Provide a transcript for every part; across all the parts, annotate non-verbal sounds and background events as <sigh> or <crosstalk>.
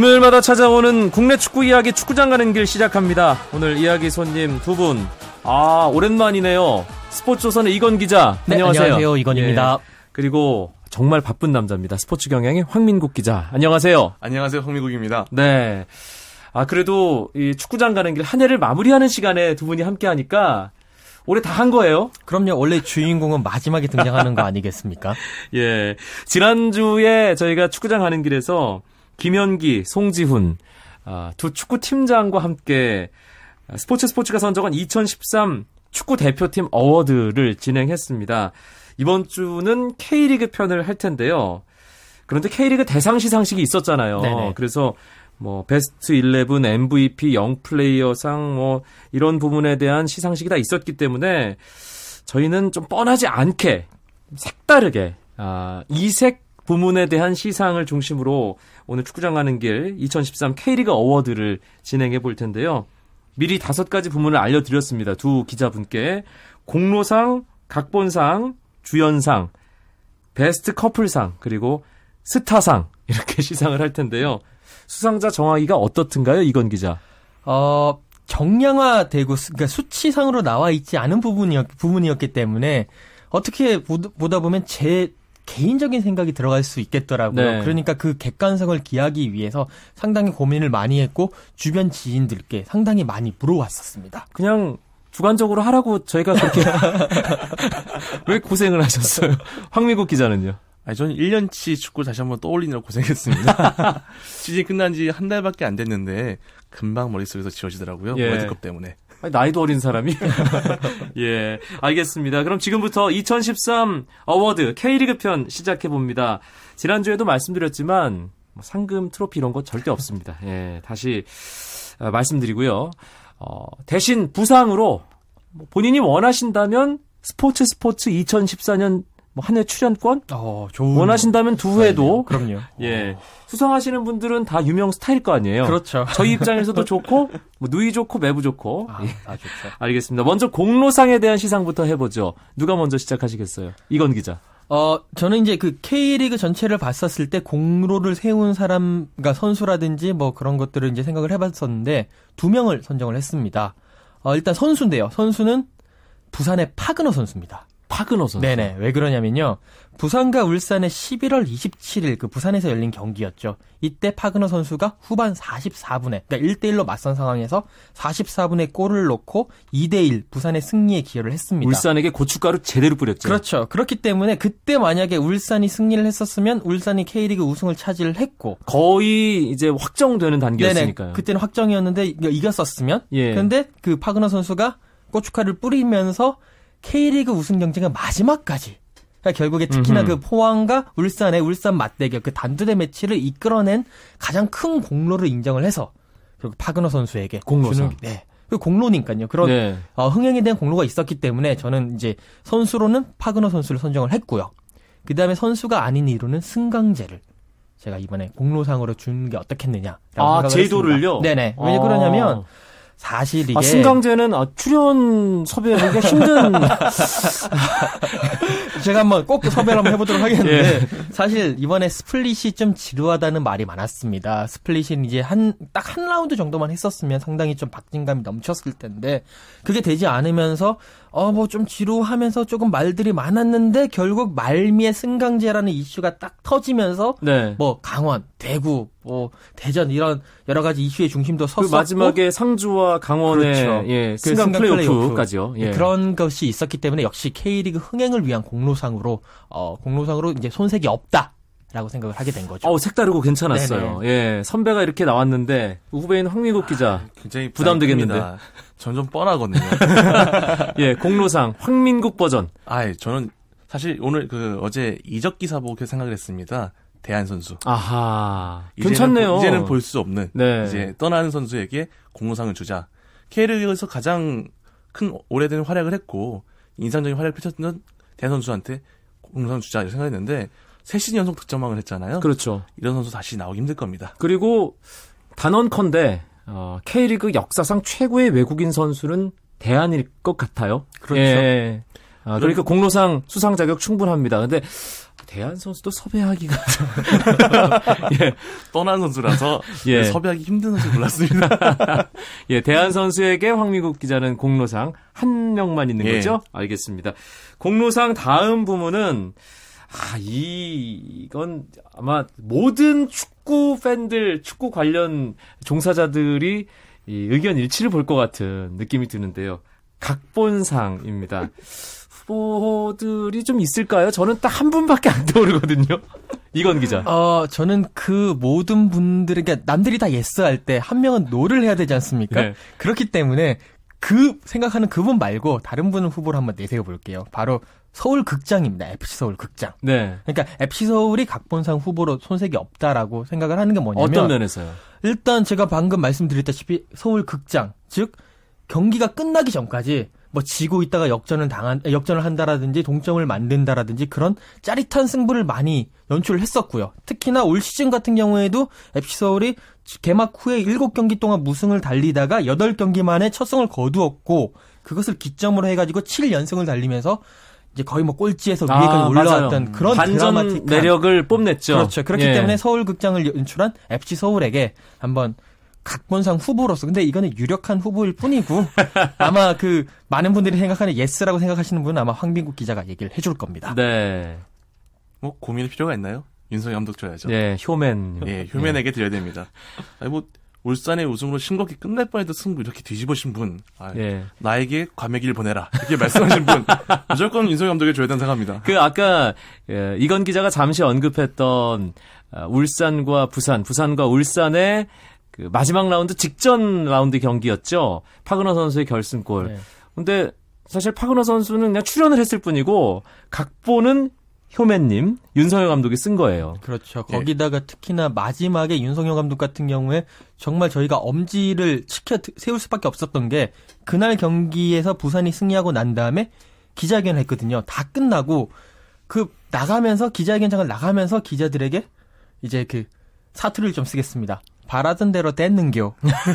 금요일마다 찾아오는 국내 축구 이야기 축구장 가는 길 시작합니다. 오늘 이야기 손님 두 분. 아, 오랜만이네요. 스포츠조선의 이건 기자. 네, 안녕하세요. 안녕하세요. 이건입니다. 예. 그리고 정말 바쁜 남자입니다. 스포츠 경향의 황민국 기자. 안녕하세요. 안녕하세요, 황미국입니다. 네. 아, 그래도 이 축구장 가는 길 한 해를 마무리하는 시간에 두 분이 함께 하니까 올해 다 한 거예요. 그럼요. 원래 주인공은 마지막에 등장하는 거 <laughs> 아니겠습니까? 예. 지난주에 저희가 축구장 가는 길에서 김현기, 송지훈, 아, 두 축구 팀장과 함께 스포츠 스포츠가 선정한 2013 축구 대표팀 어워드를 진행했습니다. 이번 주는 K리그 편을 할 텐데요. 그런데 K리그 대상 시상식이 있었잖아요. 네네. 그래서 뭐 베스트 11, MVP, 영 플레이어상 뭐 이런 부분에 대한 시상식이 다 있었기 때문에 저희는 좀 뻔하지 않게 색다르게 아, 이색 부문에 대한 시상을 중심으로 오늘 축구장 가는 길 2013 K리그 어워드를 진행해 볼 텐데요. 미리 다섯 가지 부문을 알려드렸습니다. 두 기자분께 공로상, 각본상, 주연상, 베스트 커플상 그리고 스타상 이렇게 <laughs> 시상을 할 텐데요. 수상자 정하기가 어떻든가요, 이건 기자? 어, 정량화되고 수- 그러니까 수치상으로 나와 있지 않은 부분이었, 부분이었기 때문에 어떻게 보다 보면 제 개인적인 생각이 들어갈 수 있겠더라고요. 네. 그러니까 그 객관성을 기하기 위해서 상당히 고민을 많이 했고 주변 지인들께 상당히 많이 물어왔었습니다. 그냥 주관적으로 하라고 저희가 그렇게 <laughs> 왜 고생을 하셨어요? <laughs> 황미국 기자는요? 아니, 저는 1년치 축구 다시 한번 떠올리느라 고생했습니다. <laughs> 시즌 끝난 지 한 달밖에 안 됐는데, 금방 머릿속에서 지워지더라고요. 예. 월드컵 때문에. 아니, 나이도 어린 사람이? <laughs> 예, 알겠습니다. 그럼 지금부터 2013 award K리그 편 시작해 봅니다. 지난주에도 말씀드렸지만 뭐 상금 트로피 이런 거 절대 없습니다. 예, 다시 어, 말씀드리고요. 어, 대신 부상으로 뭐 본인이 원하신다면 스포츠 스포츠 2014년 뭐 한 해 출연권 어, 좋은 원하신다면 두 회도 그럼요. 예 수상하시는 분들은 다 유명 스타일 거 아니에요. 그렇죠. 저희 입장에서도 좋고 뭐 누이 좋고 매부 좋고 아, 예, 아, 좋죠. 알겠습니다. 먼저 공로상에 대한 시상부터 해보죠. 누가 먼저 시작하시겠어요? 이건 기자. 어, 저는 이제 그 K리그 전체를 봤었을 때 공로를 세운 사람, 그러니까 선수라든지 뭐 그런 것들을 이제 생각을 해봤었는데 두 명을 선정을 했습니다. 어, 일단 선수인데요. 선수는 부산의 파그너 선수입니다. 파그너 선수. 네네. 왜 그러냐면요. 부산과 울산의 11월 27일 그 부산에서 열린 경기였죠. 이때 파그너 선수가 후반 44분에, 그러니까 1대1로 맞선 상황에서 44분에 골을 넣고 2대1 부산의 승리에 기여를 했습니다. 울산에게 고춧가루 제대로 뿌렸죠. 그렇죠. 그렇기 때문에 그때 만약에 울산이 승리를 했었으면 울산이 K리그 우승을 차지를 했고 거의 이제 확정되는 단계였으니까요. 네네. 그때는 확정이었는데 이겼었으면 예. 근데 그 파그너 선수가 고춧가루를 뿌리면서 K리그 우승 경쟁의 마지막까지 그러니까 결국에 특히나 음흠. 그 포항과 울산의 울산 맞대결 그 단두대 매치를 이끌어낸 가장 큰 공로를 인정을 해서 결국 파그너 선수에게 공로상. 주는- 네. 그 공로니까요. 그런 네. 어, 흥행에 대한 공로가 있었기 때문에 저는 이제 선수로는 파그너 선수를 선정을 했고요. 그 다음에 선수가 아닌 이유로는 승강제를 제가 이번에 공로상으로 주는 게 어떻겠느냐. 아, 제도를요? 네네. 왜 아. 그러냐면 사실 이게 아, 승강제는 아, 출연 섭외하기가 힘든. <laughs> 제가 한번 꼭 섭외를 한번 해보도록 하겠는데 예. 사실 이번에 split이 좀 지루하다는 말이 많았습니다. split은 이제 한 딱 한 라운드 정도만 했었으면 상당히 좀 박진감이 넘쳤을 텐데 그게 되지 않으면서 어 뭐 좀 지루하면서 조금 말들이 많았는데 결국 말미에 승강제라는 이슈가 딱 터지면서 네. 뭐 강원, 대구, 뭐 대전 이런 여러 가지 이슈의 중심도 그 섰었고 마지막에 상주와 강원의 그렇죠. 예, 그 승강 플레이오프까지요. 예. 그런 것이 있었기 때문에 역시 K리그 흥행을 위한 공로상으로 어 공로상으로 이제 손색이 없다 라고 생각을 하게 된 거죠. 어우, 색다르고 괜찮았어요. 예. 선배가 이렇게 나왔는데 후배인 황미국 기자. 굉장히 부담되겠는데. 점점 뻔하거든요. <laughs> 예, 공로상 황민국 버전. 아, 저는 사실 오늘 그 어제 이적 기사 보고 생각을 했습니다. 대한 선수. 아하. 이제는 괜찮네요. 보- 이제는 볼 수 없는 네. 이제 떠나는 선수에게 공로상을 주자. K리그에서 가장 큰 오래된 활약을 했고 인상적인 활약을 펼쳤던 대한 선수한테 공로상 주자 이렇게 생각했는데 세 시즌 연속 득점왕을 했잖아요. 그렇죠. 이런 선수 다시 나오기 힘들 겁니다. 그리고 단언컨대 어, K리그 역사상 최고의 외국인 선수는 대안일 것 같아요. 그렇죠. 예. 아, 그러니까 공로상 수상 자격 충분합니다. 근데 대한 선수도 섭외하기가 <laughs> 예, 떠난 선수라서 예. 섭외하기 힘든 선수 골랐습니다. <laughs> 예, 대한 선수에게 황미국 기자는 공로상 한 명만 있는 예. 거죠? 알겠습니다. 공로상 다음 부문은 아, 이, 이건 아마 모든 축구 팬들, 축구 관련 종사자들이 이 의견 일치를 볼 것 같은 느낌이 드는데요. 각본상입니다. 후보들이 좀 있을까요? 저는 딱 한 분밖에 안 떠오르거든요. <laughs> 이건 기자. 어, 저는 그 모든 분들에게 남들이 다 yes 할 때 한 명은 no를 해야 되지 않습니까? 네. 그렇기 때문에 그 생각하는 그분 말고 다른 분을 후보로 한번 내세워 볼게요. 바로 서울 극장입니다. FC 서울 극장. 네. 그러니까 FC 서울이 각본상 후보로 손색이 없다라고 생각을 하는 게 뭐냐면 어떤 면에서요? 일단 제가 방금 말씀드렸다시피 서울 극장 즉 경기가 끝나기 전까지 뭐 지고 있다가 역전을 당한 역전을 한다라든지 동점을 만든다라든지 그런 짜릿한 승부를 많이 연출을 했었고요. 특히나 올 시즌 같은 경우에도 FC 서울이 개막 후에 7경기 동안 무승을 달리다가 8경기 만에 첫 승을 거두었고 그것을 기점으로 해 가지고 7연승을 달리면서 이제 거의 뭐 꼴찌에서 위에까지 아, 올라왔던 맞아요. 그런 반전 드라마틱한 매력을 뽐냈죠. 그렇죠. 그렇기 예. 때문에 서울 극장을 연출한 FC 서울에게 한번 각본상 후보로서 근데 이거는 유력한 후보일 뿐이고 <laughs> 아마 그 많은 분들이 생각하는 yes라고 생각하시는 분은 아마 황빈국 기자가 얘기를 해줄 겁니다. 네. 뭐 고민할 필요가 있나요? 윤성효 감독 줘야죠. 예, 효멘. 예, 효멘에게 드려야 됩니다. 아니 뭐 울산의 우승으로 싱겁게 끝날 뻔했던 승부 이렇게 뒤집으신 분, 아, 예. 나에게 과메기를 보내라 이렇게 말씀하신 분 <laughs> 무조건 윤성효 감독에 줘야 된다고 생각합니다. 그 아까 예, 이건 기자가 잠시 언급했던 아, 울산과 부산, 부산과 울산의 그 마지막 라운드 직전 라운드 경기였죠. 파그너 선수의 결승골. 네. 근데 사실 파그너 선수는 그냥 출연을 했을 뿐이고 각본은 효멘님, 윤성효 감독이 쓴 거예요. 그렇죠. 예. 거기다가 특히나 마지막에 윤성효 감독 같은 경우에 정말 저희가 엄지를 치켜 드- 세울 수밖에 없었던 게 그날 경기에서 부산이 승리하고 난 다음에 기자회견을 했거든요. 다 끝나고 그 나가면서 기자회견장을 나가면서 기자들에게 이제 그 사투리를 좀 쓰겠습니다. 바라던 대로 뗐는겨.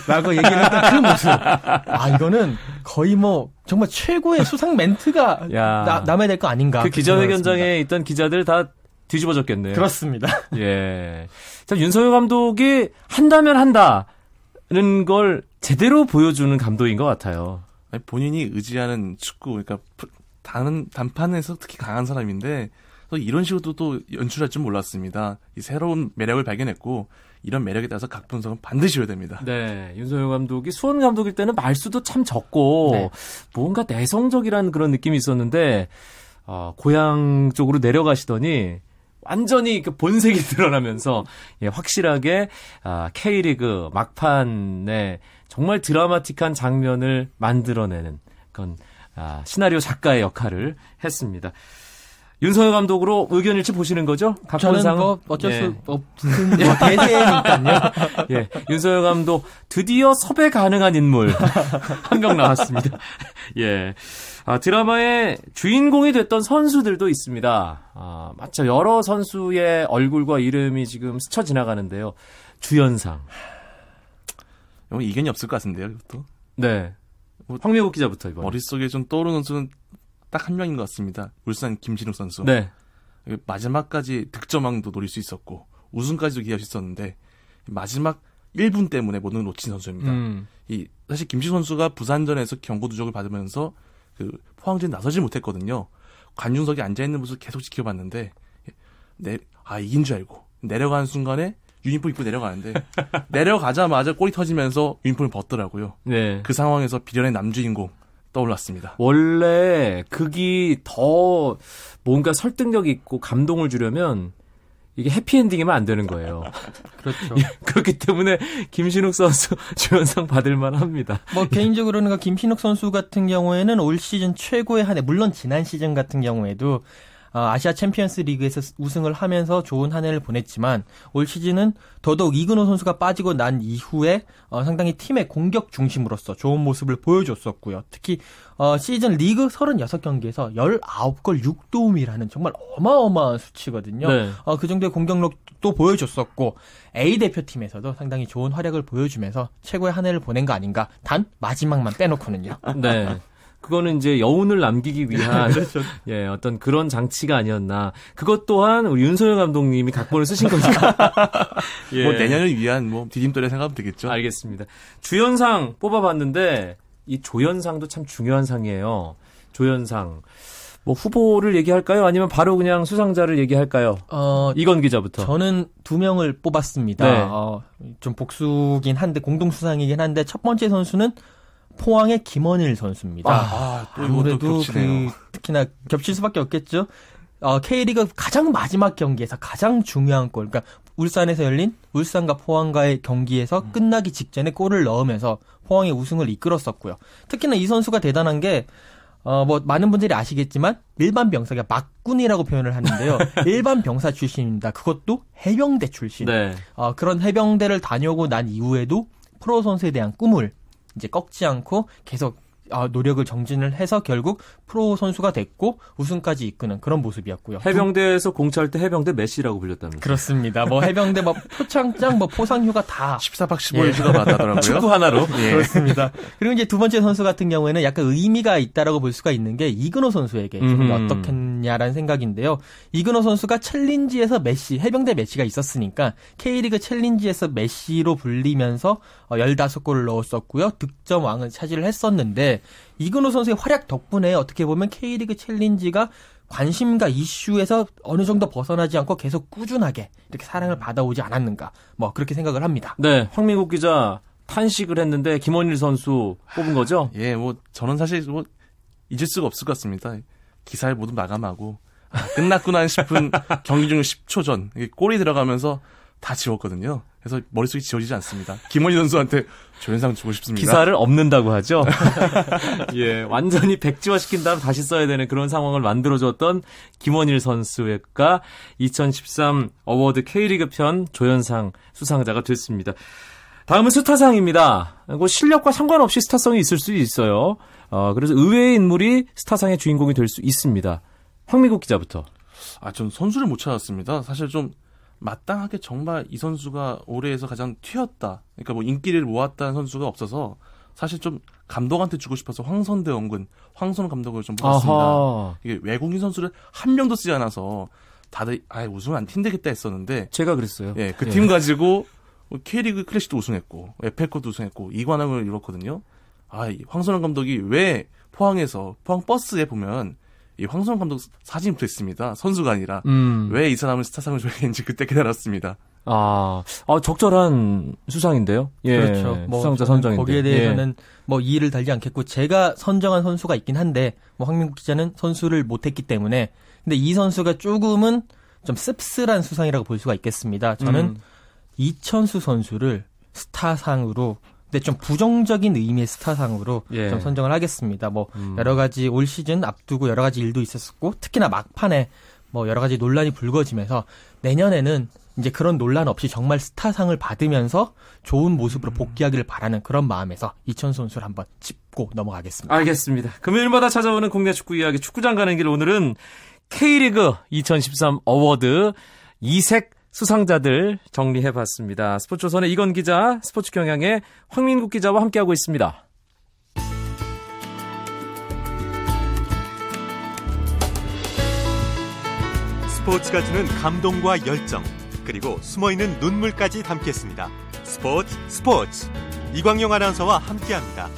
라고 얘기를 했던 그 모습. 아, 이거는 거의 뭐, 정말 최고의 수상 멘트가 야. 나, 남아야 될 거 아닌가. 그. 기자회견장에 있던 기자들 다 뒤집어졌겠네요. 그렇습니다. <laughs> 예. 참 윤석열 감독이 한다면 한다는 걸 제대로 보여주는 감독인 것 같아요. 아니, 본인이 의지하는 축구, 그러니까 프- 다른 단판에서 특히 강한 사람인데 또 이런 식으로 또 연출할 줄 몰랐습니다. 이 새로운 매력을 발견했고 이런 매력에 따라서 각본성은 반드시 줘야 됩니다. 네, 윤석열 감독이 수원 감독일 때는 말수도 참 적고 네. 뭔가 내성적이라는 그런 느낌이 있었는데 어, 고향 쪽으로 내려가시더니 완전히 그 본색이 <laughs> 드러나면서 예, 확실하게 아, K리그 막판에 정말 드라마틱한 장면을 만들어내는 그런 아, 시나리오 작가의 역할을 했습니다. 윤석열 감독으로 의견 일치 보시는 거죠? 저는 각본상 뭐 어쩔 예. 수 없는 뭐 대세니까요. <laughs> 예, 윤석열 감독 드디어 섭외 가능한 인물 <laughs> 한 명 나왔습니다. <laughs> 예, 아, 드라마의 주인공이 됐던 선수들도 있습니다. 아, 맞죠. 여러 선수의 얼굴과 이름이 지금 스쳐 지나가는데요. 주연상. 뭐 이견이 없을 것 같은데요, 이것도. 네. 뭐, 황미국 기자부터 이번. 머릿속에 좀 떠오르는 선수는 딱 한 명인 것 같습니다. 울산 김진욱 선수. 네. 마지막까지 득점왕도 노릴 수 있었고 우승까지도 기할 수 있었는데 마지막 1분 때문에 모든 걸 놓친 선수입니다. 음. 이 사실 김진욱 선수가 부산전에서 경고 누적을 받으면서 그 포항전 나서지 못했거든요. 관중석에 앉아 있는 모습을 계속 지켜봤는데 내, 아 이긴 줄 알고 내려가는 순간에 유니폼 입고 내려가는데 <laughs> 내려가자마자 골이 터지면서 유니폼을 벗더라고요. 네. 그 상황에서 비련의 남주인공 떠올랐습니다. 원래 극이 더 뭔가 설득력 있고 감동을 주려면 이게 해피엔딩이면 안 되는 거예요. <laughs> 그렇죠. 그렇기 때문에 김신욱 선수 <laughs> 주연상 받을 만합니다. 뭐 개인적으로는 그 김신욱 선수 같은 경우에는 올 시즌 최고의 한 해, 물론 지난 시즌 같은 경우에도 어, 아시아 챔피언스 리그에서 우승을 하면서 좋은 한 해를 보냈지만 올 시즌은 더더욱 이근호 선수가 빠지고 난 이후에 어, 상당히 팀의 공격 중심으로서 좋은 모습을 보여줬었고요. 특히 어, 시즌 리그 36경기에서 19골 6도움이라는 정말 어마어마한 수치거든요. 네. 어, 그 정도의 공격력도 보여줬었고 A 대표팀에서도 상당히 좋은 활약을 보여주면서 최고의 한 해를 보낸 거 아닌가. 단 마지막만 빼놓고는요. 네. 그거는 이제 여운을 남기기 위한 <laughs> 예, 어떤 그런 장치가 아니었나. 그것 또한 우리 윤소영 감독님이 각본을 쓰신 거니까. <laughs> 예. 뭐 내년을 위한 뭐 디딤돌에 생각하면 되겠죠. 알겠습니다. 주연상 뽑아봤는데 이 조연상도 참 중요한 상이에요. 조연상. 뭐 후보를 얘기할까요? 아니면 바로 그냥 수상자를 얘기할까요? 어, 이건 기자부터. 저는 두 명을 뽑았습니다. 네. 어, 좀 복수긴 한데 공동 수상이긴 한데 첫 번째 선수는 포항의 김원일 선수입니다. 아, 아 무래도 겹치네요. 그 특히나 겹칠 수밖에 없겠죠. 어, K리그 가장 마지막 경기에서 가장 중요한 골, 그러니까 울산에서 열린 울산과 포항과의 경기에서 음. 끝나기 직전에 골을 넣으면서 포항의 우승을 이끌었었고요. 특히나 이 선수가 대단한 게 어, 뭐, 많은 분들이 아시겠지만, 일반 병사가 막군이라고 표현을 하는데요. <laughs> 일반 병사 출신입니다. 그것도 해병대 출신. 네. 어, 그런 해병대를 다녀오고 난 이후에도 프로 선수에 대한 꿈을 이제 꺾지 않고 계속 어, 노력을 정진을 해서 결국 프로 선수가 됐고 우승까지 이끄는 그런 모습이었고요. 해병대에서 공 찰 때 해병대 메시라고 불렸다면서. 그렇습니다. 뭐 해병대 뭐 표창장 뭐 포상휴가 다 14박 15일주가 맞다더라고요. 축구 하나로. <laughs> 예. 그렇습니다. 그리고 이제 두 번째 선수 같은 경우에는 약간 의미가 있다라고 볼 수가 있는 게 이근호 선수에게. 어떻겠냐라는 생각인데요. 이근호 선수가 챌린지에서 메시, 해병대 메시가 있었으니까 K리그 챌린지에서 메시로 불리면서 어, 15골을 넣었었고요. 득점왕은 차지를 했었는데 이근호 선수의 활약 덕분에 어떻게 보면 K리그 챌린지가 관심과 이슈에서 어느 정도 벗어나지 않고 계속 꾸준하게 이렇게 사랑을 받아오지 않았는가. 뭐 그렇게 생각을 합니다. 네, 황민국 기자 탄식을 했는데 김원일 선수 뽑은 거죠? 예, 뭐 저는 사실 뭐 잊을 수가 없을 것 같습니다. 기사를 모두 마감하고 아, 끝났구나 싶은 <laughs> 경기 중 10초 전 골이 들어가면서 다 지웠거든요. 그래서 머릿속이 지워지지 않습니다. 김원일 선수한테 조연상 주고 싶습니다. 기사를 엎는다고 하죠. <laughs> 예, 완전히 백지화 시킨 다음 다시 써야 되는 그런 상황을 만들어줬던 김원일 선수가 2013 award K리그 편 조연상 수상자가 됐습니다. 다음은 스타상입니다. 그 실력과 상관없이 스타성이 있을 수 있어요. 어, 그래서 의외의 인물이 스타상의 주인공이 될 수 있습니다. 황미국 기자부터. 아, 전 선수를 못 찾았습니다. 사실 좀 마땅하게 정말 이 선수가 올해에서 가장 튀었다. 그러니까 뭐 인기를 모았다는 선수가 없어서 사실 좀 감독한테 주고 싶어서 황선대 원근, 황선 감독을 좀 뽑았습니다. 아하. 이게 외국인 선수를 한 명도 쓰지 않아서 다들 아 우승은 안 팀되겠다 했었는데 제가 그랬어요. 예, 그팀 가지고 뭐 K리그 클래식도 우승했고 에펠컵도 우승했고 이관왕을 이뤘거든요. 아, 이 황선홍 감독이 왜 포항에서 포항 버스에 보면 이 황선홍 감독 붙어 있습니다. 선수가 아니라 음. 왜이 사람을 스타상을 줘야겠는지 그때 깨달았습니다. 아, 아, 적절한 수상인데요. 예. 그렇죠. 뭐 수상자 선정인데. 거기에 예. 대해서는 뭐 이의를 달지 않겠고 제가 선정한 선수가 있긴 한데 뭐 황민국 기자는 선수를 못했기 때문에 근데 이 선수가 조금은 좀 씁쓸한 수상이라고 볼 수가 있겠습니다. 저는 음. 이천수 선수를 스타상으로 근데 좀 부정적인 의미의 스타상으로 예. 좀 선정을 하겠습니다. 뭐 음. 여러 가지 올 시즌 앞두고 여러 가지 일도 있었었고 특히나 막판에 뭐 여러 가지 논란이 불거지면서 내년에는 이제 그런 논란 없이 정말 스타상을 받으면서 좋은 모습으로 복귀하기를 바라는 그런 마음에서 이천 선수를 한번 짚고 넘어가겠습니다. 알겠습니다. 금요일마다 찾아오는 국내 축구 이야기 축구장 가는 길 오늘은 K리그 2013 award 이색 수상자들 정리해봤습니다. 스포츠조선의 이건 기자, 스포츠 경향의 황민국 기자와 함께하고 있습니다. 스포츠가 주는 감동과 열정, 그리고 숨어있는 눈물까지 담겠습니다. 스포츠 스포츠 이광용 아나운서와 함께합니다.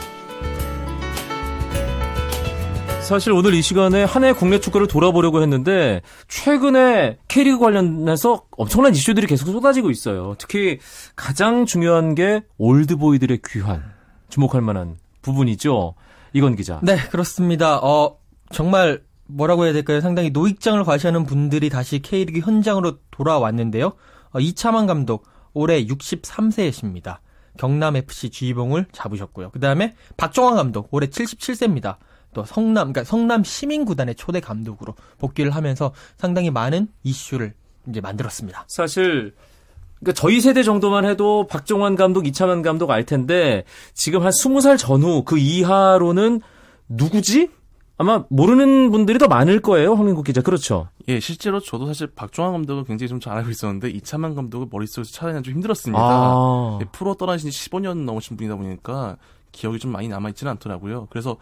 사실 오늘 이 시간에 한 해 국내 축구를 돌아보려고 했는데 최근에 K리그 관련해서 엄청난 이슈들이 계속 쏟아지고 있어요. 특히 가장 중요한 게 올드보이들의 귀환 주목할 만한 부분이죠. 이건 기자. 네, 그렇습니다. 어, 정말 뭐라고 해야 될까요? 상당히 노익장을 과시하는 분들이 다시 K리그 현장으로 돌아왔는데요. 어, 이차만 감독 올해 63세이십니다. 경남FC 주의봉을 잡으셨고요. 그 다음에 박종환 감독 올해 77세입니다. 또 성남, 그러니까 성남 시민구단의 초대 감독으로 복귀를 하면서 상당히 많은 이슈를 이제 만들었습니다. 사실 그러니까 저희 세대 정도만 해도 박종환 감독, 이창환 감독 알 텐데 지금 한 20살 전후 그 이하로는 누구지? 아마 모르는 분들이 더 많을 거예요. 황민국 기자. 그렇죠. 예, 실제로 저도 사실 박종환 감독을 굉장히 좀 잘 알고 있었는데 이차만 감독을 머릿속에서 찾아내기 좀 힘들었습니다. 아. 예, 프로 떠나신 지 15년 넘으신 분이다 보니까 기억이 좀 많이 남아 있지는 않더라고요. 그래서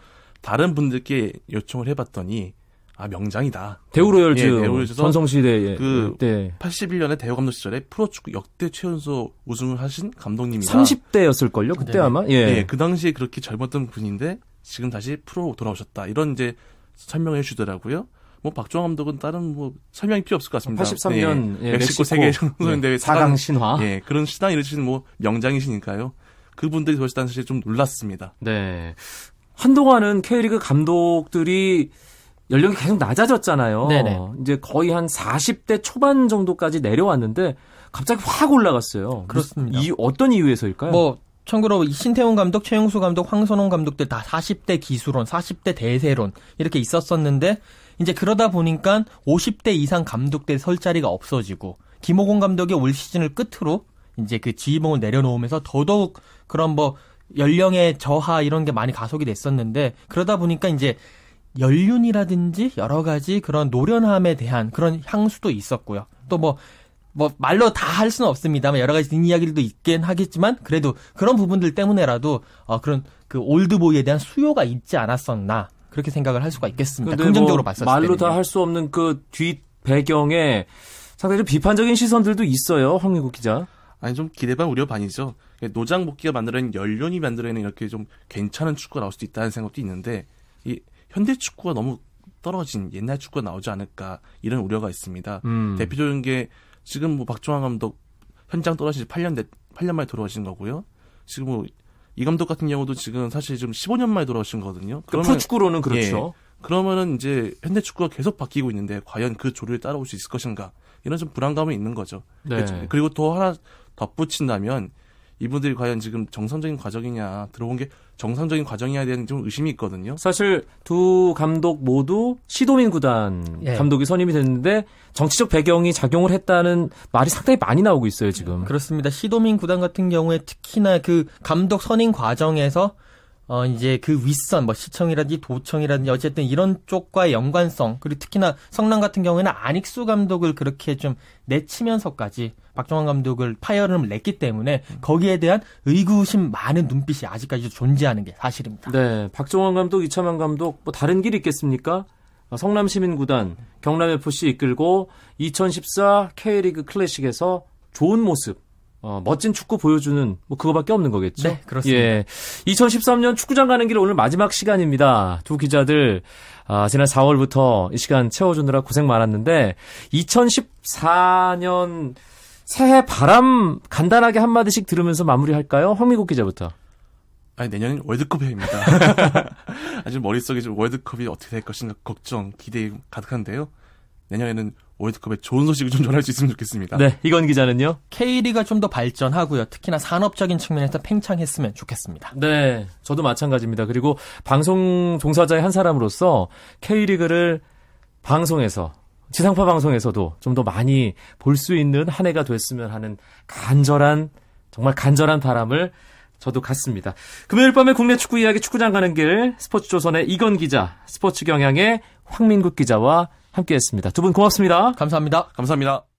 다른 분들께 요청을 해봤더니 아 명장이다. 대우로열즈 예, 대우로열즈에서 전성시대에 그 네. 81년에 대우 감독 시절에 프로축구 역대 최연소 우승을 하신 감독님이다. 30대였을 걸요 그때 네네. 아마 예. 예, 그 당시에 그렇게 젊었던 분인데 지금 다시 프로 돌아오셨다. 이런 이제 설명을 해주더라고요. 뭐 박종환 감독은 다른 뭐 설명이 필요 없을 것 같습니다. 83년 예, 멕시코 세계 청소년 대회 4강 신화. 예, 그런 시당 이루신 뭐 명장이시니까요. 그분들이 그러시다는 사실 좀 놀랐습니다. 네. 한동안은 K리그 감독들이 연령이 계속 낮아졌잖아요. 네네. 이제 거의 한 40대 초반 정도까지 내려왔는데 갑자기 확 올라갔어요. 그렇습니다. 이 어떤 이유에서일까요? 뭐 참고로 신태훈 감독, 최용수 감독, 황선홍 감독들 다 40대 기수론, 40대 대세론 이렇게 있었었는데 이제 그러다 보니까 50대 이상 감독들 설 자리가 없어지고 김호곤 감독이 올 시즌을 끝으로 이제 그 지휘봉을 내려놓으면서 더더욱 그런 뭐 연령의 저하 이런 게 많이 가속이 됐었는데 그러다 보니까 이제 연륜이라든지 여러 가지 그런 노련함에 대한 그런 향수도 있었고요. 또뭐뭐 말로 다 할 수는 없습니다만 여러 가지 뒷이야기들도 있긴 하겠지만 그래도 그런 부분들 때문에라도 어 그런 그 올드보이에 대한 수요가 있지 않았었나 그렇게 생각을 할 수가 있겠습니다. 긍정적으로 뭐 봤었을 말로 때는요. 다할 수 없는 그 뒷 배경에 상당히 좀 비판적인 시선들도 있어요. 황민국 기자. 아니 좀 기대 반 우려 반이죠. 노장 복귀가 만들어낸 연륜이 만들어낸 이렇게 좀 괜찮은 축구가 나올 수도 있다는 생각도 있는데 이 현대 축구가 너무 떨어진 옛날 축구가 나오지 않을까 이런 우려가 있습니다. 음. 대표적인 게 지금 뭐 박종환 감독 현장 떨어진 지 8년 돼, 8년 만에 돌아오신 거고요. 지금 뭐 이 감독 같은 경우도 지금 사실 좀 15년 만에 돌아오신 거거든요. 그 프로축구로는 그렇죠. 그러면은 이제 현대 축구가 계속 바뀌고 있는데 과연 그 조류에 따라올 수 있을 것인가 이런 좀 불안감이 있는 거죠. 네. 그리고 또 하나 덧붙인다면 이분들이 과연 지금 정상적인 과정이냐 들어온 게 정상적인 과정이냐에 대한 좀 의심이 있거든요. 사실 두 감독 모두 시도민 구단 예. 감독이 선임이 됐는데 정치적 배경이 작용을 했다는 말이 상당히 많이 나오고 있어요 지금. 그렇습니다. 시도민 구단 같은 경우에 특히나 그 감독 선임 과정에서 어 이제 그 윗선 뭐 시청이라든지 도청이라든지 어쨌든 이런 쪽과의 연관성 그리고 특히나 성남 같은 경우에는 안익수 감독을 그렇게 좀 내치면서까지 박정환 감독을 파열음을 냈기 때문에 거기에 대한 의구심 많은 눈빛이 아직까지 존재하는 게 사실입니다. 네, 박종원 감독, 이차만 감독 뭐 다른 길이 있겠습니까? 어, 성남 시민구단, 경남FC 이끌고 2014 K리그 클래식에서 좋은 모습, 어, 멋진 축구 보여주는 뭐 그거밖에 없는 거겠죠. 네, 그렇습니다. 예, 2013년 축구장 가는 길 오늘 마지막 시간입니다. 두 기자들 아, 지난 4월부터 이 시간 채워주느라 고생 많았는데 2014년 새해 바람 간단하게 한 마디씩 들으면서 마무리할까요? 황미국 기자부터. 아니 내년은 월드컵입니다. <laughs> 아직 머릿속에 좀 월드컵이 어떻게 될 것인가 걱정, 기대 가득한데요. 내년에는 월드컵에 좋은 소식을 좀 전할 수 있으면 좋겠습니다. 네, 이건 기자는요. K리가 좀 더 발전하고요. 특히나 산업적인 측면에서 팽창했으면 좋겠습니다. 네, 저도 마찬가지입니다. 그리고 방송 종사자의 한 사람으로서 K리그를 방송에서 지상파 방송에서도 좀 더 많이 볼 수 있는 한 해가 됐으면 하는 간절한 정말 간절한 바람을 저도 갖습니다. 금요일 밤에 국내 축구 이야기 축구장 가는 길 스포츠 조선의 이건 기자, 스포츠 경향의 황민국 기자와 함께했습니다. 두 분 고맙습니다. 감사합니다. 감사합니다.